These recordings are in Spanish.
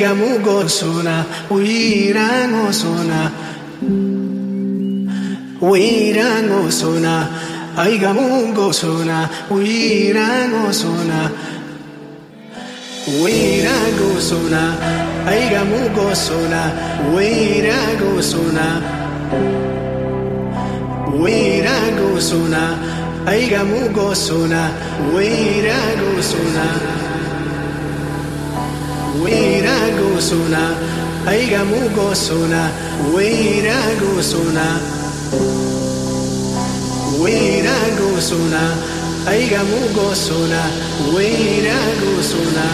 ga mu go suna we ra go suna we ra go suna ai ga mu go suna we ra go suna we ra go suna ai ga suna we ra go suna Weira gusuna, aiga mu gusuna, weira gusuna. Weira gusuna, aiga mu gusuna, weira gusuna.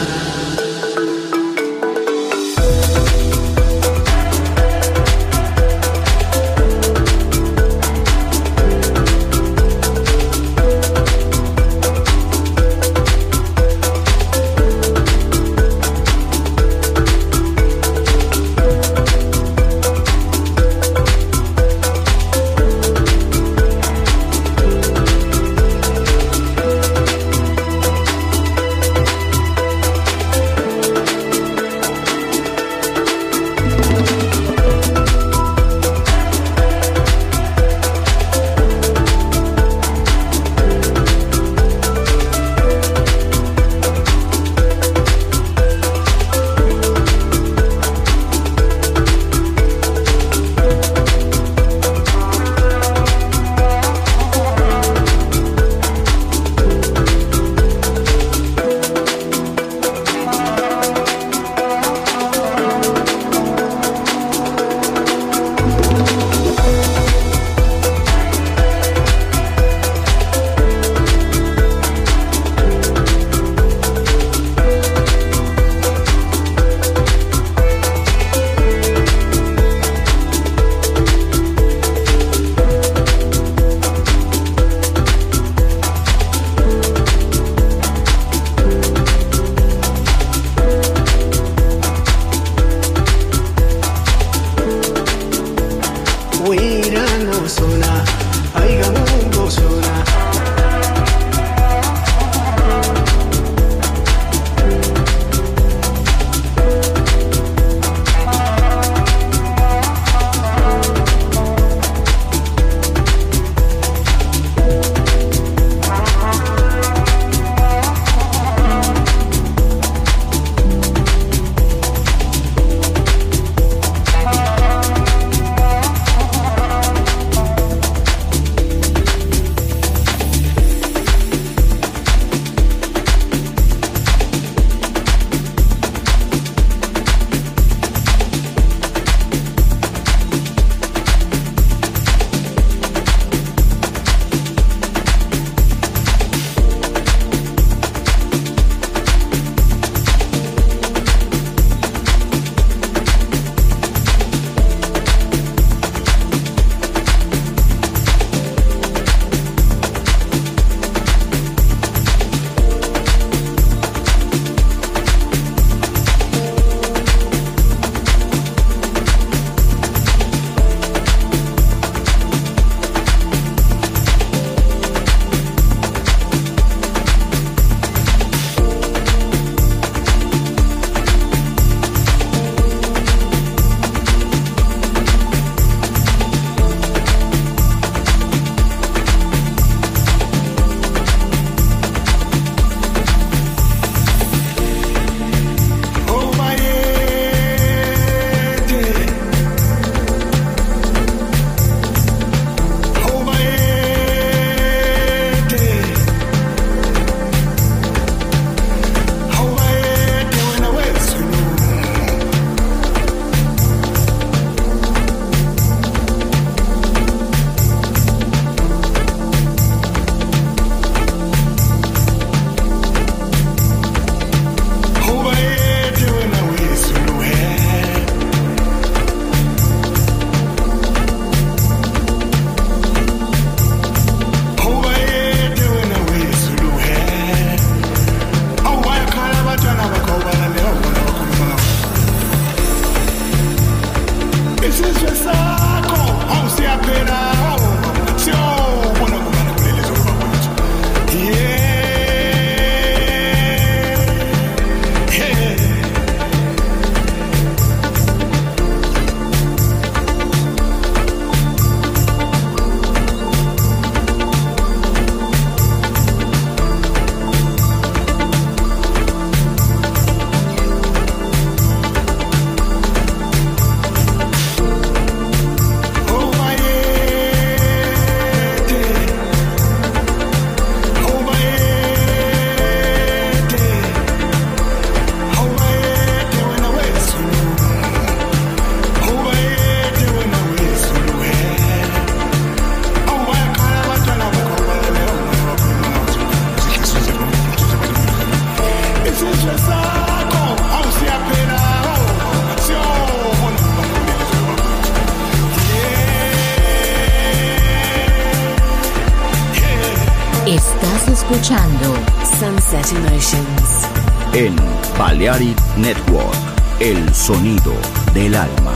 Del alma.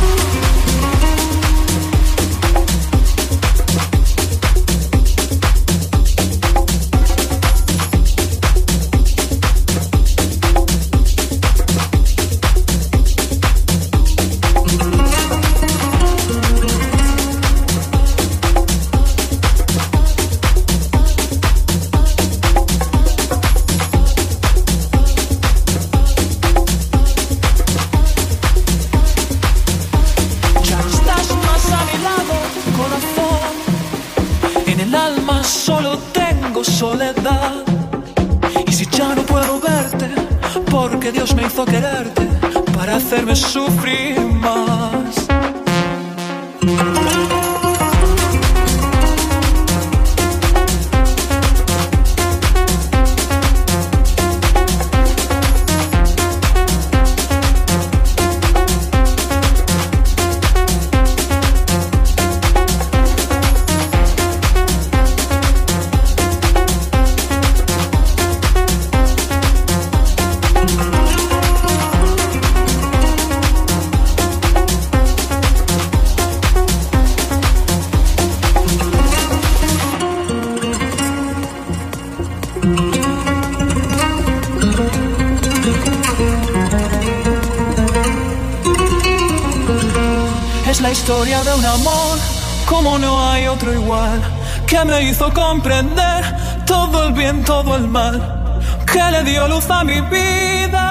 Que le dio luz a mi vida,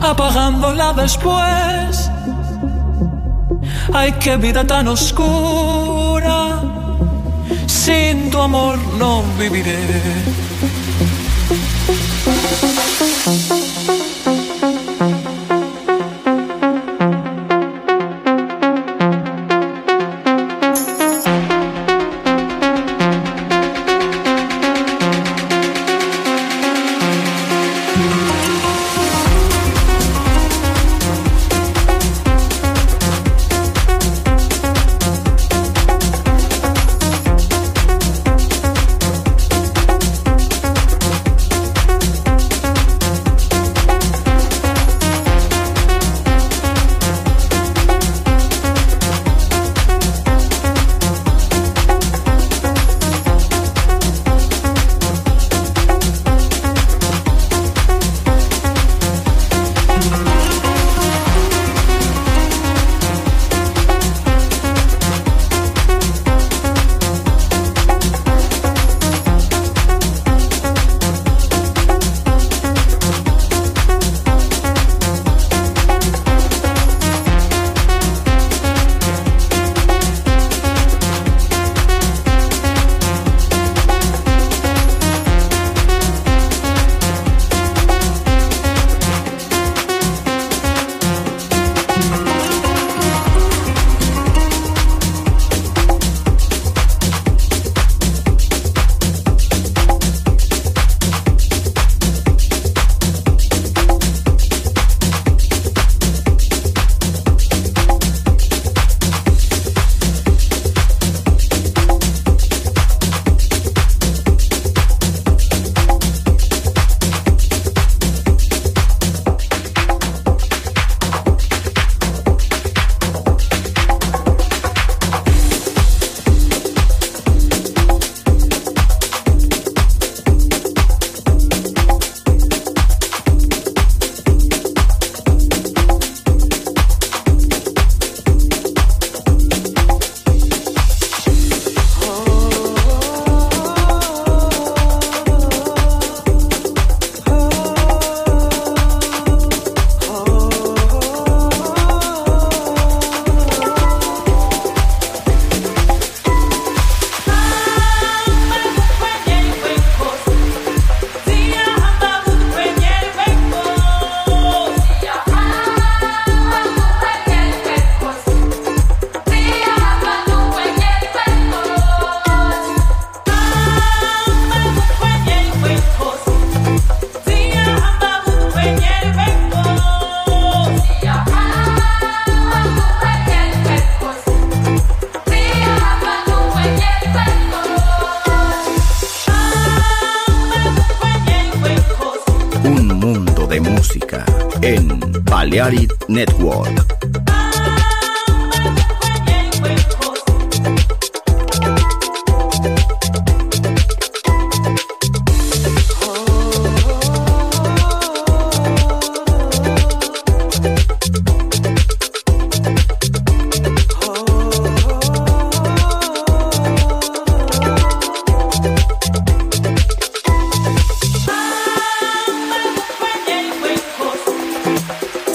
apagándola después. Ay, qué vida tan oscura, sin tu amor no viviré.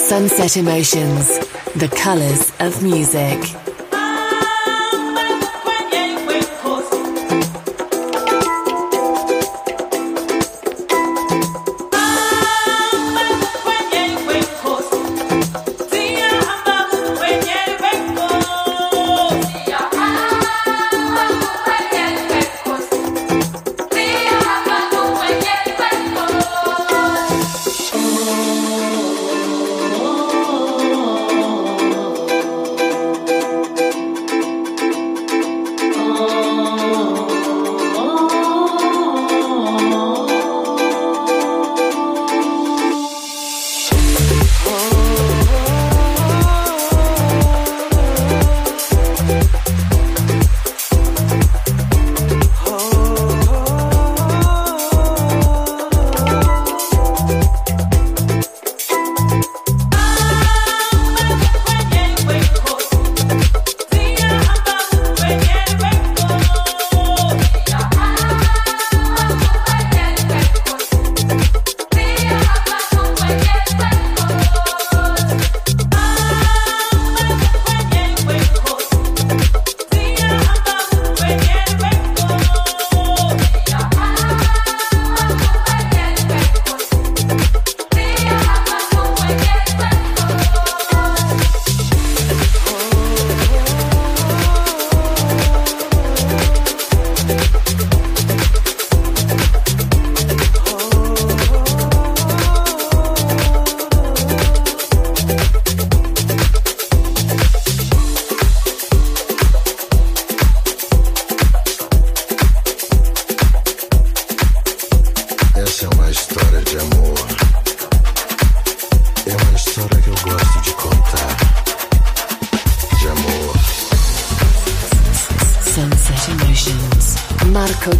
Sunset Emotions, the colors of music.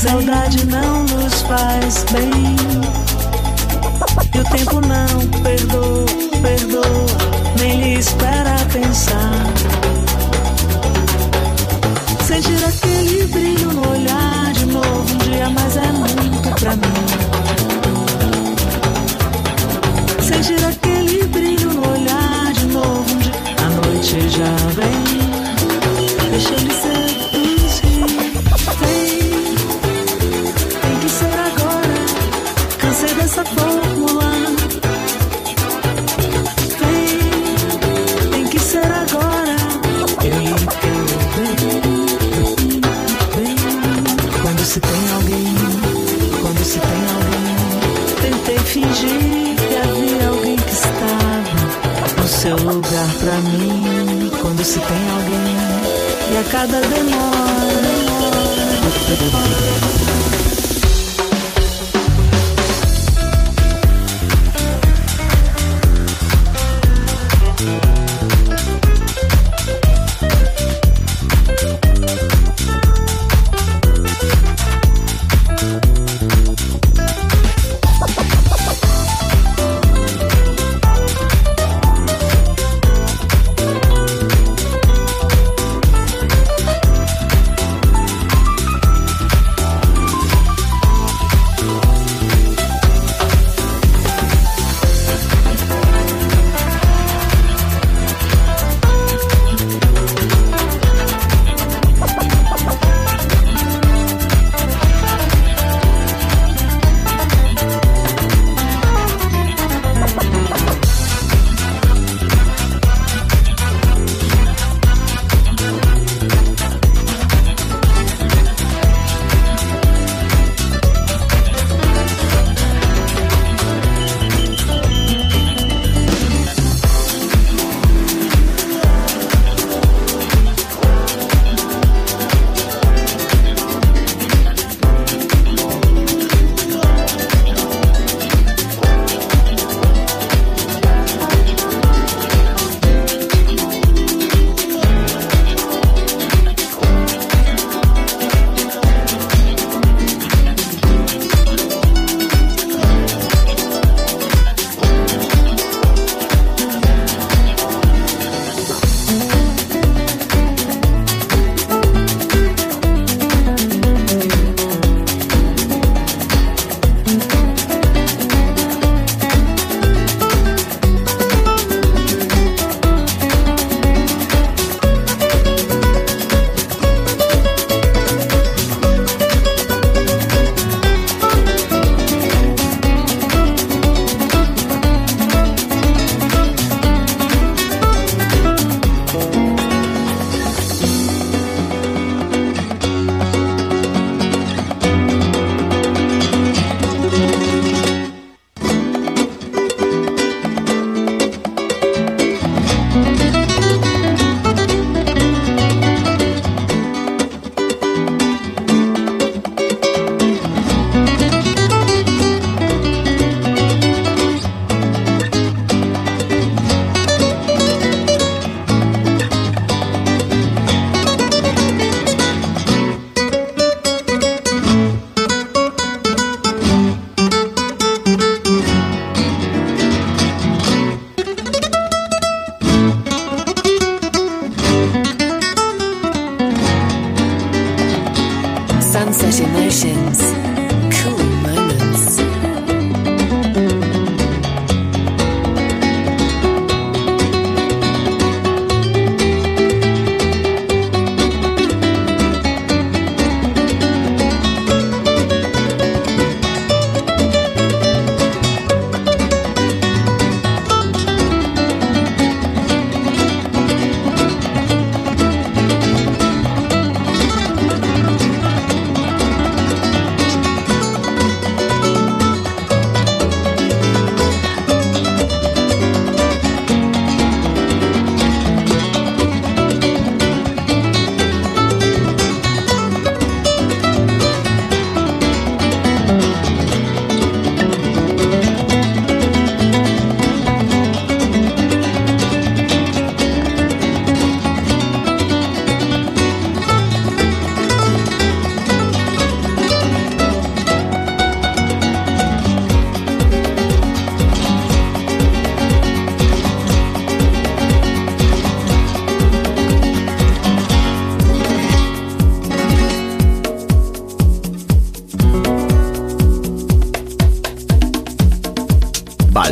saudade não nos faz bem.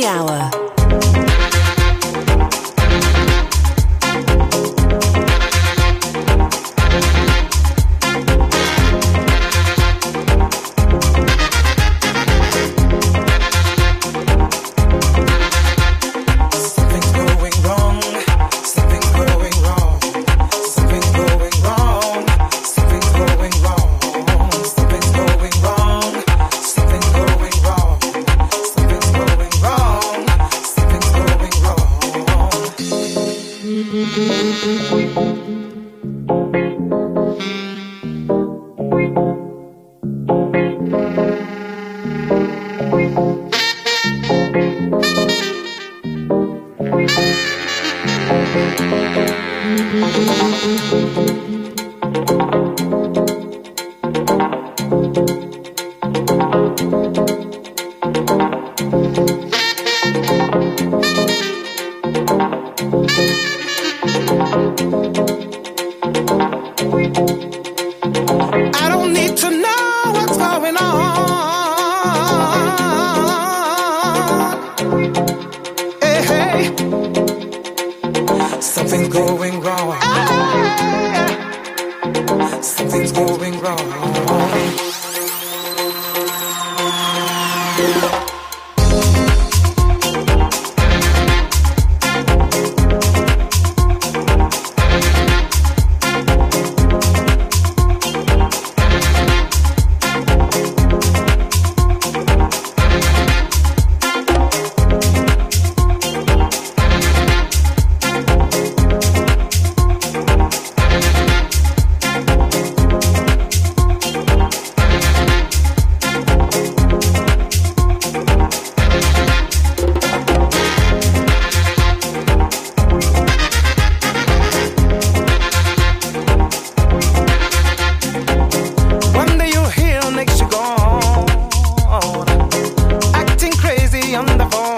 the hour. on the phone.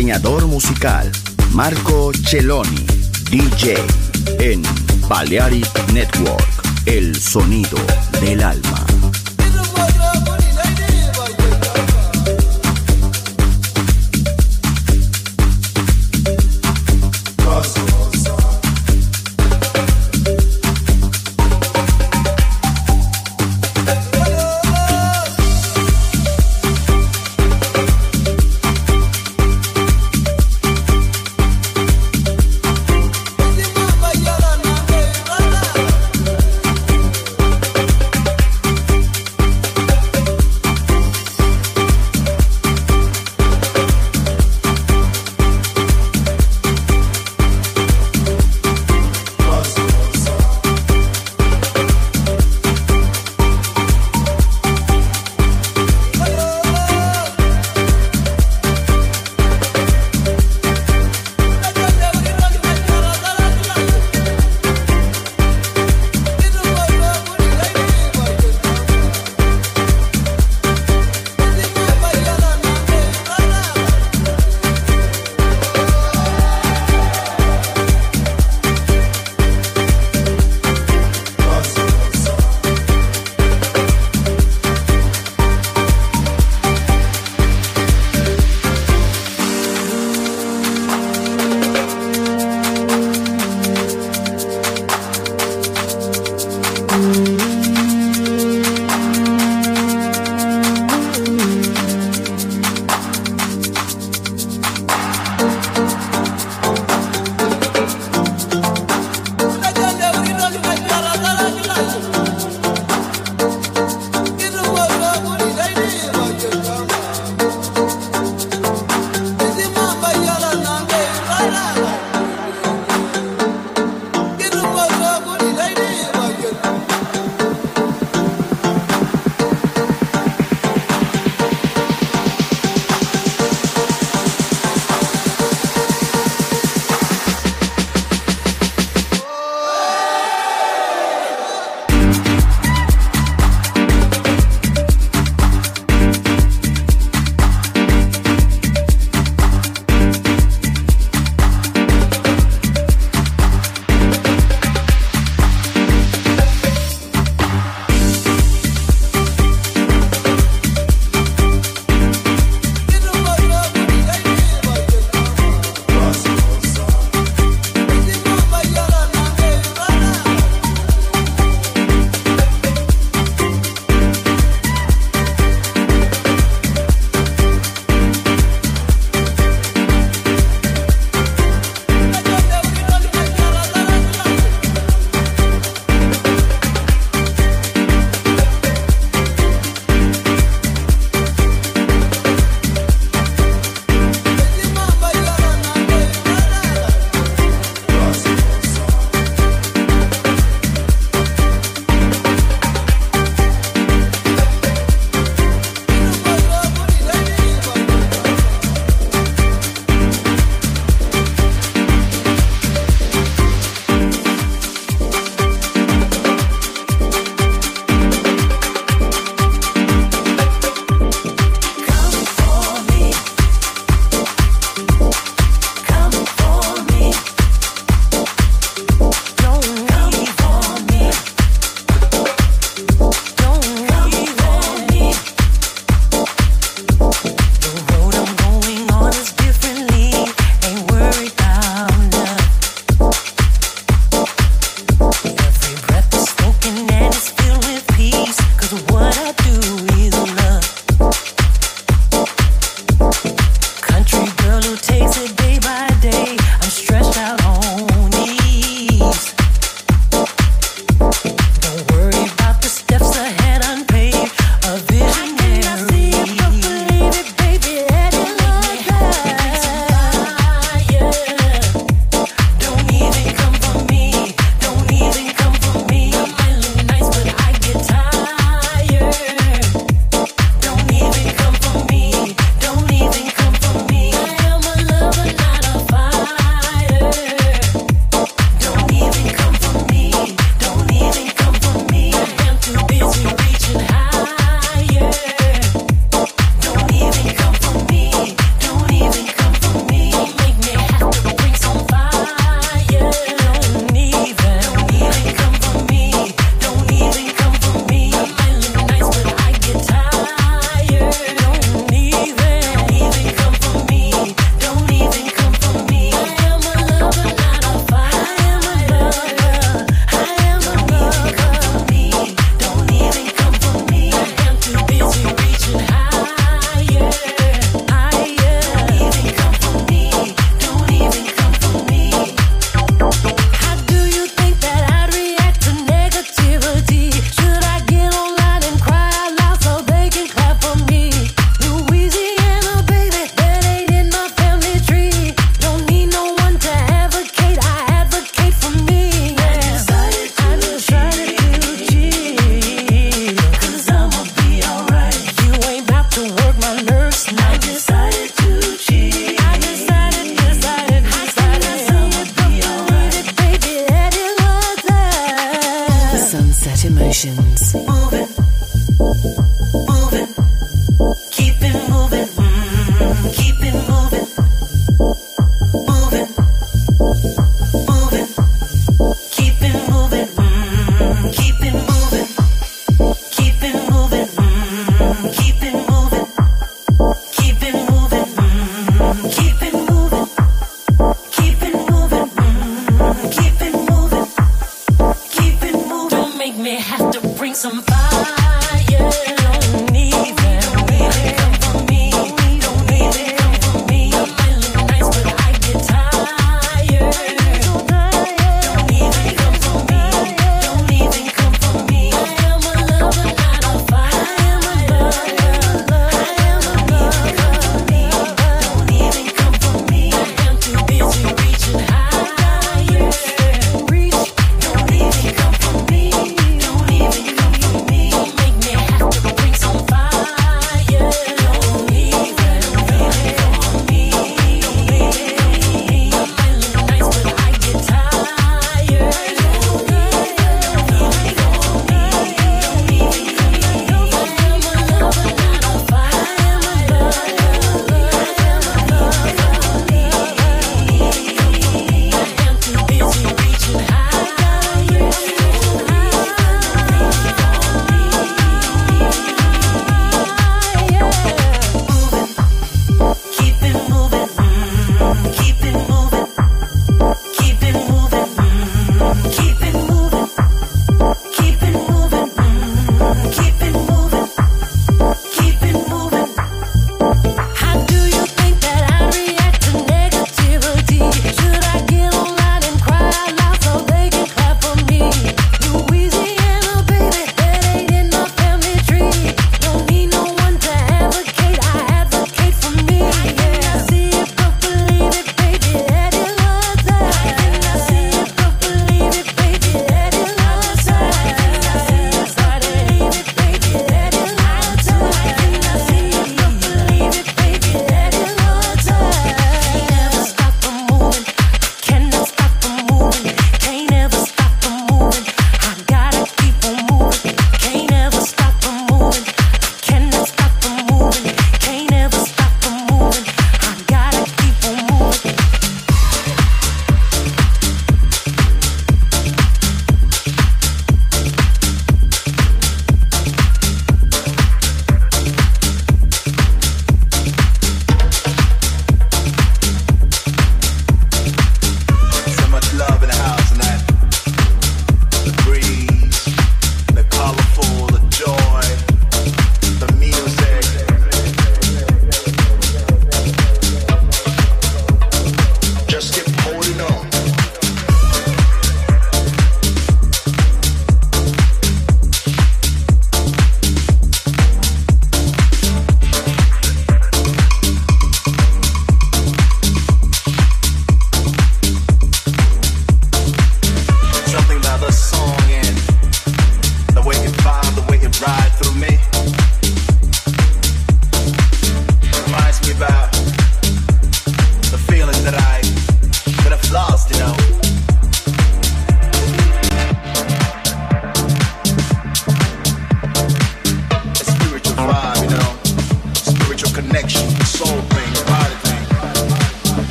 Diseñador musical Marco Celloni, DJ en Balearic Network, el sonido del alma.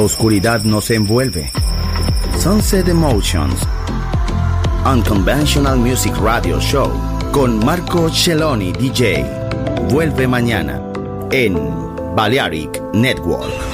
oscuridad nos envuelve. Sunset Emotions. Unconventional Music Radio Show con Marco Celloni DJ. Vuelve mañana en Balearic Network.